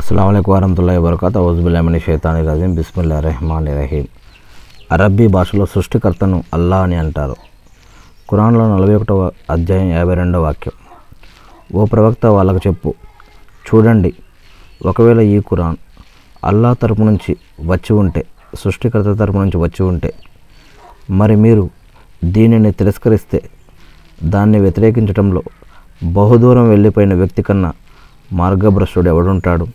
అస్సలం అయికు వరహతుల్లా వరకత ఔజుబుల్లామిని షైతాని రజీం బిస్మిల్లా రెహమాన్ రహీం అరబ్బీ భాషలో సృష్టికర్తను అల్లా అని అంటారు. ఖురాన్లో నలభై ఒకటవ అధ్యాయం యాభై రెండవ వాక్యం. ఓ ప్రవక్త వాళ్ళకు చెప్పు చూడండి ఒకవేళ ఈ ఖురాన్ అల్లా తరపు నుంచి వచ్చి ఉంటే సృష్టికర్త తరపు నుంచి వచ్చి ఉంటే మరి మీరు దీనిని తిరస్కరిస్తే దాన్ని వ్యతిరేకించడంలో బహుదూరం వెళ్ళిపోయిన వ్యక్తి కన్నా మార్గభ్రష్టుడు ఎవడుంటాడు?